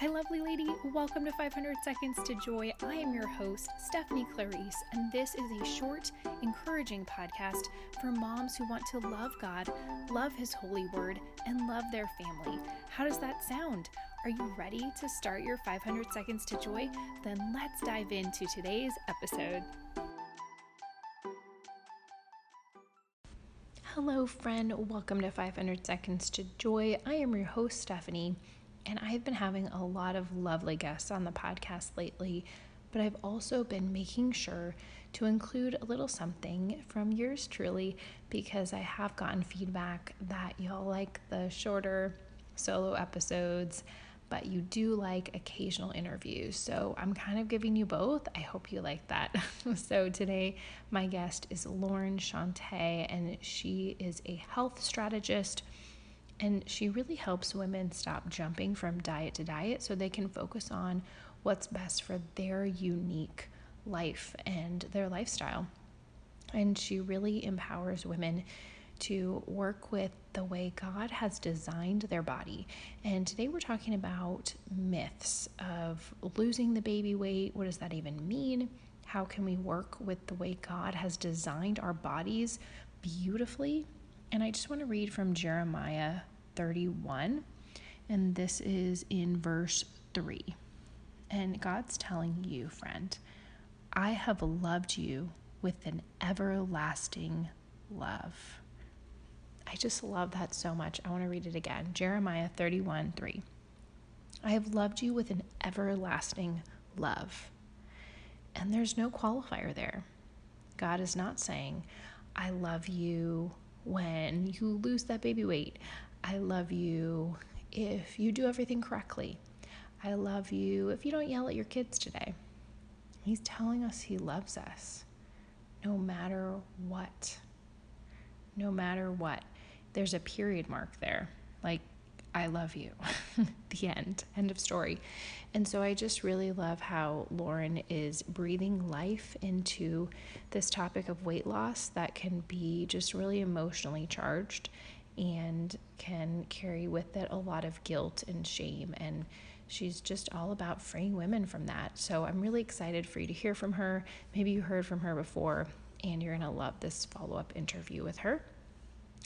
Hi, lovely lady. Welcome to 500 Seconds to Joy. I am your host, Stephanie Clarice, and this is a short, encouraging podcast for moms who want to love God, love His holy word, and love their family. How does that sound? Are you ready to start your 500 Seconds to Joy? Then let's dive into today's episode. Hello, friend. Welcome to 500 Seconds to Joy. I am your host, Stephanie. And I've been having a lot of lovely guests on the podcast lately, but I've also been making sure to include a little something from yours truly because I have gotten feedback that y'all like the shorter solo episodes, but you do like occasional interviews. So I'm kind of giving you both. I hope you like that. so today, my guest is Lauren Chante, and she is a health strategist and she really helps women stop jumping from diet to diet so they can focus on what's best for their unique life and their lifestyle. And she really empowers women to work with the way God has designed their body. And today we're talking about myths of losing the baby weight. What does that even mean? How can we work with the way God has designed our bodies beautifully? And I just want to read from Jeremiah 31, and this is in verse 3. And God's telling you, friend, I have loved you with an everlasting love. I just love that so much. I want to read it again. Jeremiah 31 3. I have loved you with an everlasting love. And there's no qualifier there. God is not saying, I love you when you lose that baby weight. I love you if you do everything correctly. I love you if you don't yell at your kids today. He's telling us He loves us no matter what. No matter what. There's a period mark there. Like, I love you. the end. End of story. And so I just really love how Lauren is breathing life into this topic of weight loss that can be just really emotionally charged and can carry with it a lot of guilt and shame. And she's just all about freeing women from that. So I'm really excited for you to hear from her. Maybe you heard from her before, and you're going to love this follow up interview with her.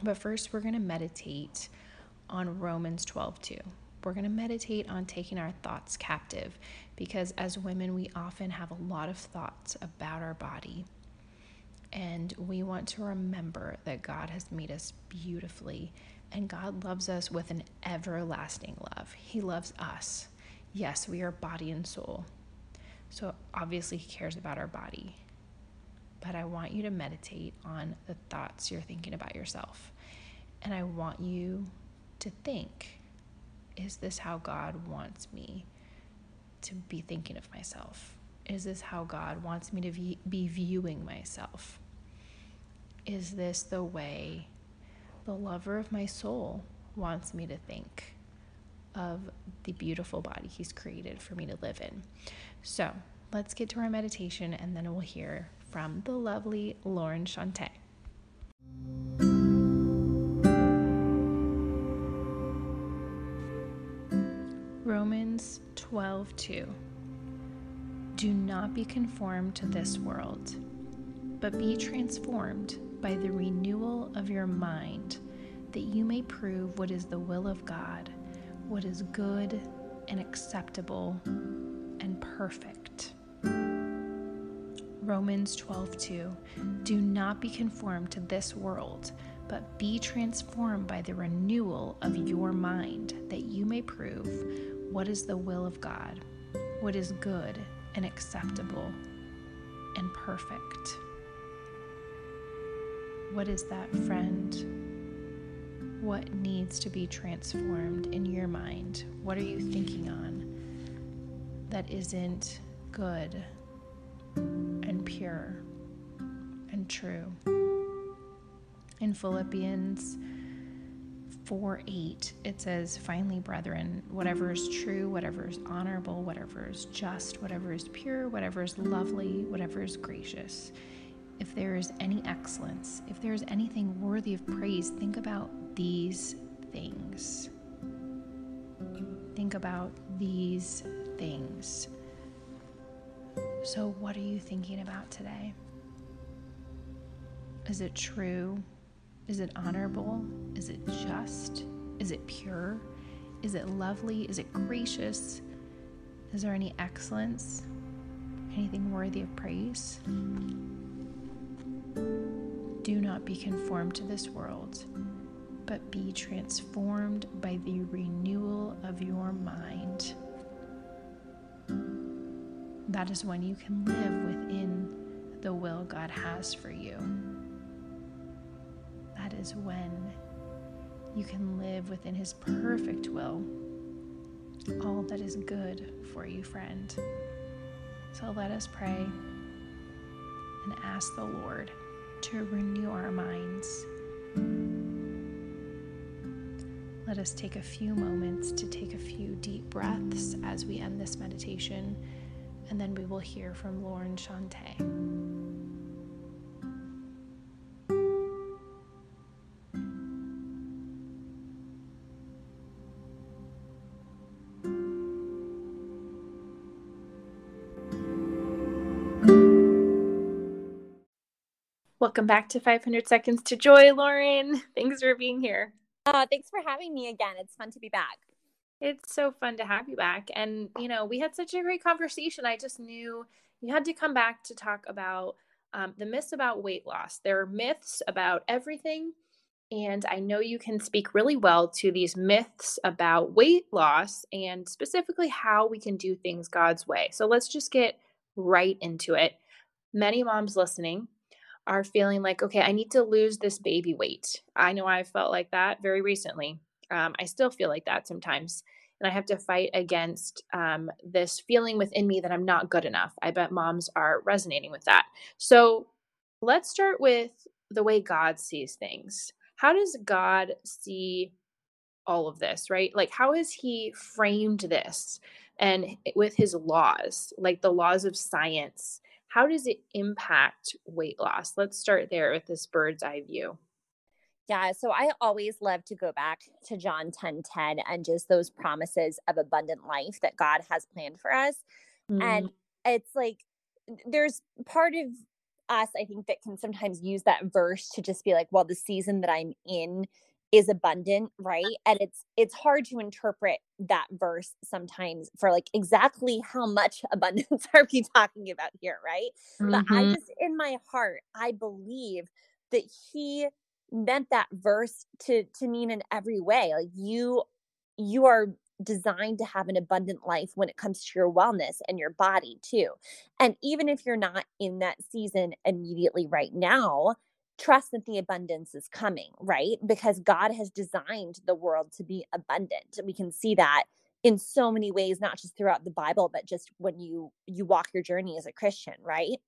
But first, we're going to meditate on Romans 12 2. We're going to meditate on taking our thoughts captive because as women, we often have a lot of thoughts about our body and we want to remember that God has made us beautifully and God loves us with an everlasting love. He loves us. Yes, we are body and soul. So obviously, He cares about our body. But I want you to meditate on the thoughts you're thinking about yourself. And I want you to think is this how God wants me to be thinking of myself? Is this how God wants me to be viewing myself? Is this the way the lover of my soul wants me to think of the beautiful body he's created for me to live in? So let's get to our meditation and then we'll hear from the lovely Lauren Chante. Romans 12 2. Do not be conformed to this world, but be transformed by the renewal of your mind, that you may prove what is the will of God, what is good and acceptable and perfect. Romans 12:2 Do not be conformed to this world, but be transformed by the renewal of your mind, that you may prove what is the will of God, what is good and acceptable and perfect. What is that friend? What needs to be transformed in your mind? What are you thinking on that isn't good and pure and true? In Philippians 4 8, it says, Finally, brethren, whatever is true, whatever is honorable, whatever is just, whatever is pure, whatever is lovely, whatever is gracious if there is any excellence, if there is anything worthy of praise, think about these things. think about these things. So, what are you thinking about today? Is it true? Is it honorable? Is it just? Is it pure? Is it lovely? Is it gracious? Is there any excellence? Anything worthy of praise? Do not be conformed to this world, but be transformed by the renewal of your mind. That is when you can live within the will God has for you. Is when you can live within His perfect will, all that is good for you, friend. So let us pray and ask the Lord to renew our minds. Let us take a few moments to take a few deep breaths as we end this meditation, and then we will hear from Lauren Chante. Welcome back to 500 Seconds to Joy, Lauren. Thanks for being here. Uh, thanks for having me again. It's fun to be back. It's so fun to have you back. And, you know, we had such a great conversation. I just knew you had to come back to talk about um, the myths about weight loss. There are myths about everything. And I know you can speak really well to these myths about weight loss and specifically how we can do things God's way. So let's just get right into it. Many moms listening are feeling like, okay, I need to lose this baby weight. I know I felt like that very recently. Um, I still feel like that sometimes. And I have to fight against um, this feeling within me that I'm not good enough. I bet moms are resonating with that. So let's start with the way God sees things. How does God see all of this, right? Like, how has He framed this and with His laws, like the laws of science? How does it impact weight loss? Let's start there with this bird's eye view. Yeah, so I always love to go back to John 10 10 and just those promises of abundant life that God has planned for us. Mm. And it's like there's part of us, I think, that can sometimes use that verse to just be like, well, the season that I'm in is abundant right and it's it's hard to interpret that verse sometimes for like exactly how much abundance are we talking about here right mm-hmm. but i mm-hmm. just in my heart i believe that he meant that verse to to mean in every way like you you are designed to have an abundant life when it comes to your wellness and your body too and even if you're not in that season immediately right now trust that the abundance is coming, right? Because God has designed the world to be abundant. We can see that in so many ways not just throughout the Bible but just when you you walk your journey as a Christian, right?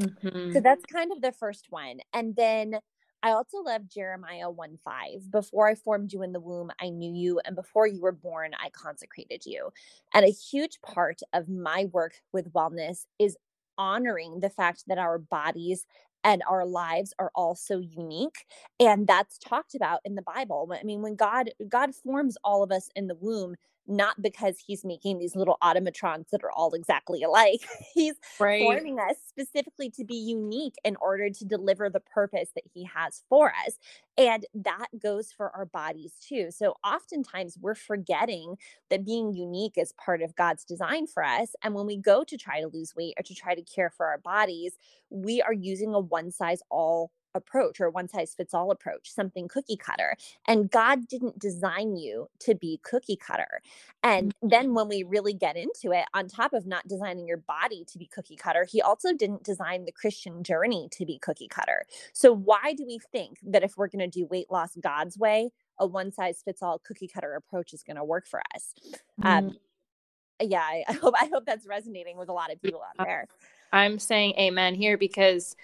Mm-hmm. So that's kind of the first one. And then I also love Jeremiah 1 5. Before I formed you in the womb, I knew you, and before you were born, I consecrated you. And a huge part of my work with wellness is honoring the fact that our bodies and our lives are all so unique and that's talked about in the bible. I mean when god god forms all of us in the womb not because he's making these little automatrons that are all exactly alike. he's right. forming us specifically to be unique in order to deliver the purpose that he has for us. And that goes for our bodies too. So oftentimes we're forgetting that being unique is part of God's design for us. And when we go to try to lose weight or to try to care for our bodies, we are using a one size all approach or one size fits all approach, something cookie cutter. And God didn't design you to be cookie cutter. And mm-hmm. then when we really get into it, on top of not designing your body to be cookie cutter, He also didn't design the Christian journey to be cookie cutter. So, why do we think that if we're going to do weight loss God's way, a one size fits all cookie cutter approach is going to work for us? Um, mm. yeah, I, I hope I hope that's resonating with a lot of people out there. I'm saying amen here because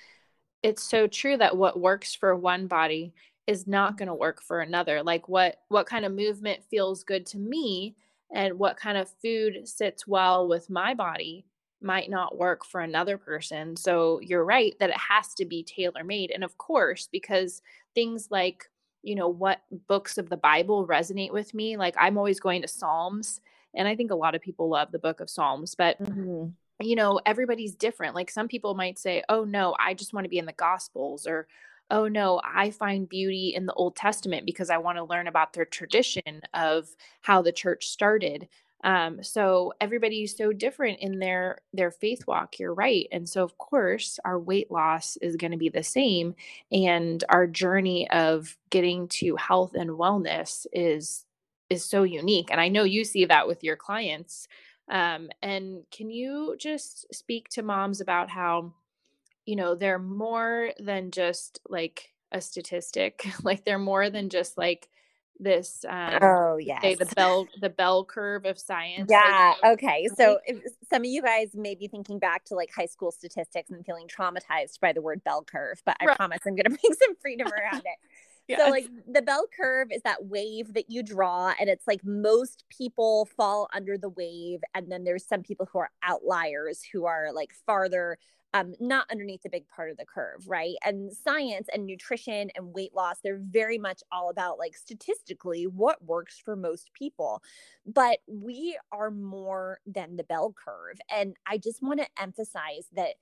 it's so true that what works for one body is not going to work for another like what what kind of movement feels good to me and what kind of food sits well with my body might not work for another person so you're right that it has to be tailor made and of course because things like you know, what books of the Bible resonate with me. Like I'm always going to Psalms, and I think a lot of people love the book of Psalms, but mm-hmm. You know, everybody's different. Like some people might say, "Oh no, I just want to be in the gospels," or "Oh no, I find beauty in the Old Testament because I want to learn about their tradition of how the church started." Um, so everybody's so different in their their faith walk. You're right, and so of course our weight loss is going to be the same, and our journey of getting to health and wellness is is so unique. And I know you see that with your clients. Um, and can you just speak to moms about how, you know, they're more than just like a statistic, like they're more than just like this um oh yes the bell the bell curve of science yeah like, okay so some of you guys may be thinking back to like high school statistics and feeling traumatized by the word bell curve but i right. promise i'm going to bring some freedom around it yes. so like the bell curve is that wave that you draw and it's like most people fall under the wave and then there's some people who are outliers who are like farther um, not underneath the big part of the curve, right? And science and nutrition and weight loss, they're very much all about like statistically what works for most people. But we are more than the bell curve. And I just want to emphasize that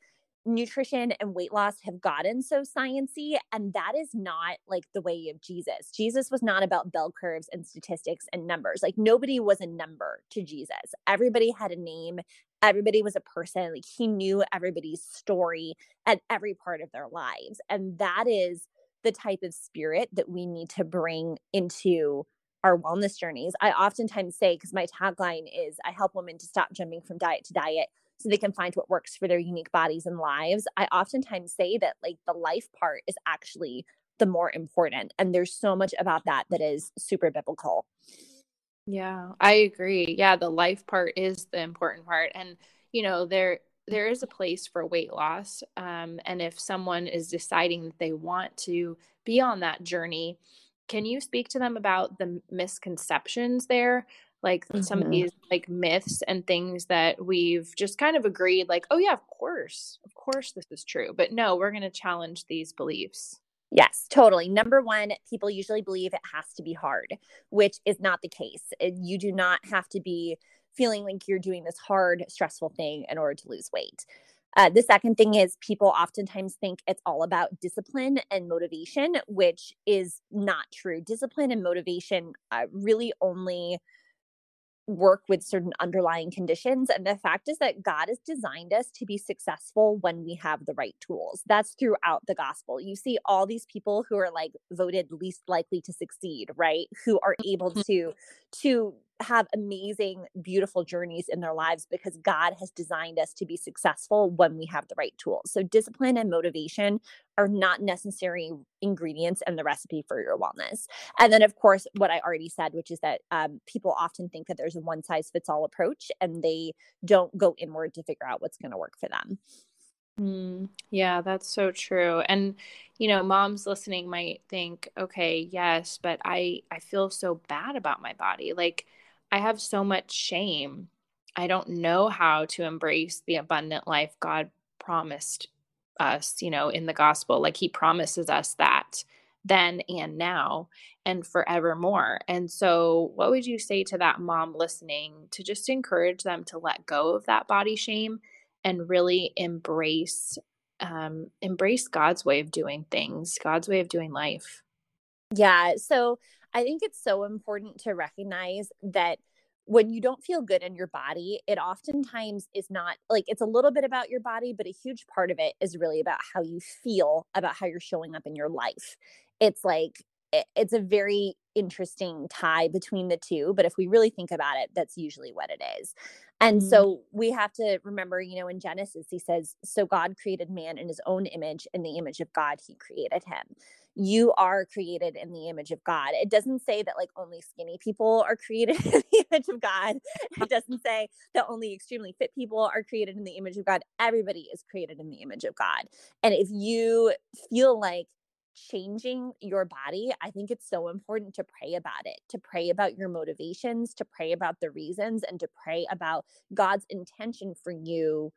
nutrition and weight loss have gotten so sciency and that is not like the way of Jesus. Jesus was not about bell curves and statistics and numbers. Like nobody was a number to Jesus. Everybody had a name, everybody was a person. Like he knew everybody's story at every part of their lives. And that is the type of spirit that we need to bring into our wellness journeys. I oftentimes say, because my tagline is I help women to stop jumping from diet to diet so they can find what works for their unique bodies and lives. I oftentimes say that like the life part is actually the more important. And there's so much about that that is super biblical. Yeah, I agree. Yeah, the life part is the important part. And, you know, there there is a place for weight loss. Um, and if someone is deciding that they want to be on that journey, can you speak to them about the misconceptions there? Like mm-hmm. some of mm-hmm. these like myths and things that we've just kind of agreed like oh yeah of course of course this is true but no we're going to challenge these beliefs Yes, totally. Number one, people usually believe it has to be hard, which is not the case. You do not have to be feeling like you're doing this hard, stressful thing in order to lose weight. Uh, the second thing is people oftentimes think it's all about discipline and motivation, which is not true. Discipline and motivation uh, really only work with certain underlying conditions. And the fact is that God has designed us to be successful when we have the right tools. That's throughout the gospel. You see all these people who are like voted least likely to succeed, right? Who are able mm-hmm. to to have amazing, beautiful journeys in their lives because God has designed us to be successful when we have the right tools. So, discipline and motivation are not necessary ingredients in the recipe for your wellness. And then, of course, what I already said, which is that um, people often think that there's a one size fits all approach and they don't go inward to figure out what's going to work for them. Mm, yeah, that's so true. And you know, moms listening might think, okay, yes, but I I feel so bad about my body. Like I have so much shame. I don't know how to embrace the abundant life God promised us, you know, in the gospel. Like he promises us that then and now and forevermore. And so, what would you say to that mom listening to just encourage them to let go of that body shame and really embrace um, embrace God's way of doing things, God's way of doing life? Yeah. So I think it's so important to recognize that when you don't feel good in your body, it oftentimes is not like it's a little bit about your body, but a huge part of it is really about how you feel about how you're showing up in your life. It's like, it's a very interesting tie between the two. But if we really think about it, that's usually what it is. And mm-hmm. so we have to remember, you know, in Genesis, he says, So God created man in his own image, in the image of God, he created him you are created in the image of God. It doesn't say that like only skinny people are created in the image of God. It doesn't say that only extremely fit people are created in the image of God. Everybody is created in the image of God. And if you feel like changing your body, I think it's so important to pray about it, to pray about your motivations, to pray about the reasons, and to pray about God's intention for you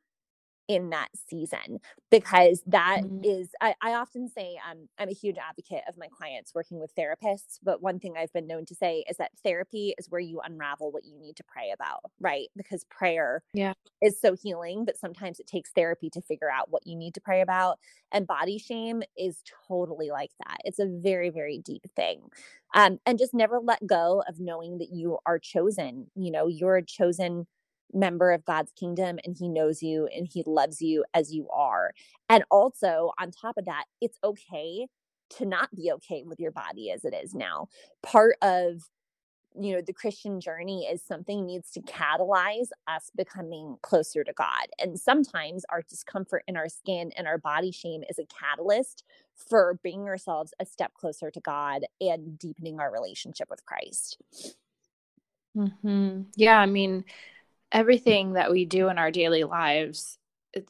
in that season because that Mhm. is I, I often say um, i'm a huge advocate of my clients working with therapists but one thing i've been known to say is that therapy is where you unravel what you need to pray about right because prayer Yeah. is so healing but sometimes it takes therapy to figure out what you need to pray about and body shame is totally like that it's a very very deep thing um, and just never let go of knowing that you are chosen you know you're a chosen member of God's kingdom and he knows you and he loves you as you are. And also, on top of that, it's okay to not be okay with your body as it is now. Part of you know the christian journey is something needs to catalyze us becoming closer to god and sometimes our discomfort in our skin and our body shame is a catalyst for bringing ourselves a step closer to god and deepening our relationship with christ hmm Yeah, I mean, everything that we do in our daily lives,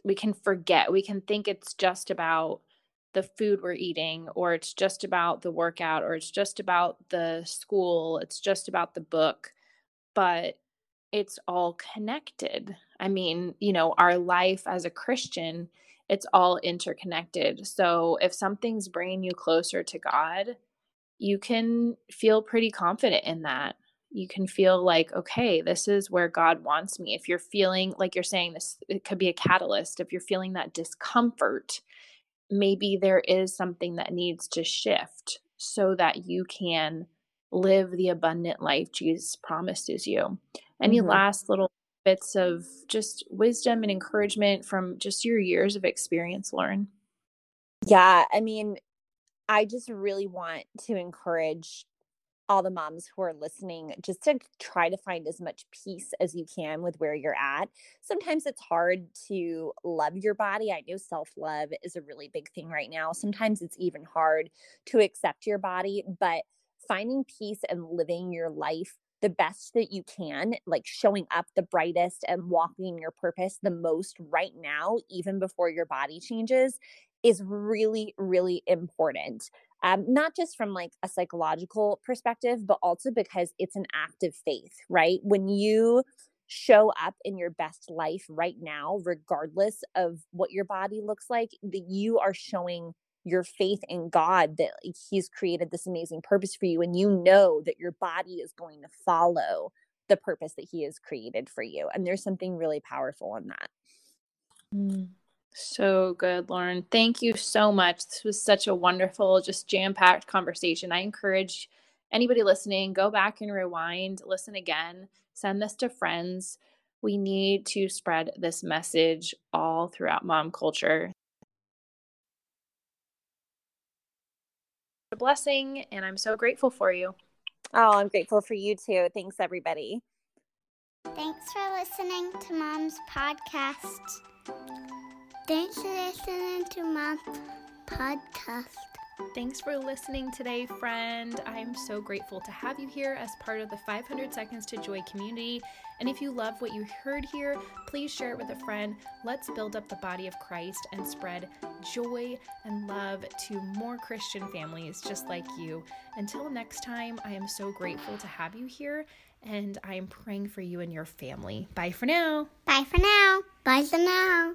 we can forget. We can think it's just about the food we're eating, or it's just about the workout, or it's just about the school, it's just about the book, but it's all connected. I mean, you know, our life as a Christian, it's all interconnected. So if something's bringing you closer to God, you can feel pretty confident in that you can feel like okay this is where god wants me. If you're feeling like you're saying this it could be a catalyst if you're feeling that discomfort maybe there is something that needs to shift so that you can live the abundant life jesus promises you. Any Mhm. last little bits of just wisdom and encouragement from just your years of experience lauren? Yeah, I mean, I just really want to encourage all the moms who are listening just to try to find as much peace as you can with where you're at. Sometimes it's hard to love your body. I know self love is a really big thing right now. Sometimes it's even hard to accept your body, but finding peace and living your life the best that you can, like showing up the brightest and walking your purpose the most right now, even before your body changes, is really, really important. Um, not just from like a psychological perspective, but also because it's an act of faith, right? When you show up in your best life right now, regardless of what your body looks like, that you are showing your faith in God that He's created this amazing purpose for you, and you know that your body is going to follow the purpose that He has created for you. And there's something really powerful in that. Mm. So good, Lauren. Thank you so much. This was such a wonderful, just jam packed conversation. I encourage anybody listening, go back and rewind, listen again, send this to friends. We need to spread this message all throughout mom culture. A blessing, and I'm so grateful for you. Oh, I'm grateful for you too. Thanks, everybody. Thanks for listening to Mom's podcast. Thanks for listening to my podcast. Thanks for listening today, friend. I am so grateful to have you here as part of the 500 Seconds to Joy community. And if you love what you heard here, please share it with a friend. Let's build up the body of Christ and spread joy and love to more Christian families just like you. Until next time, I am so grateful to have you here and I am praying for you and your family. Bye for now. Bye for now. Bye for now.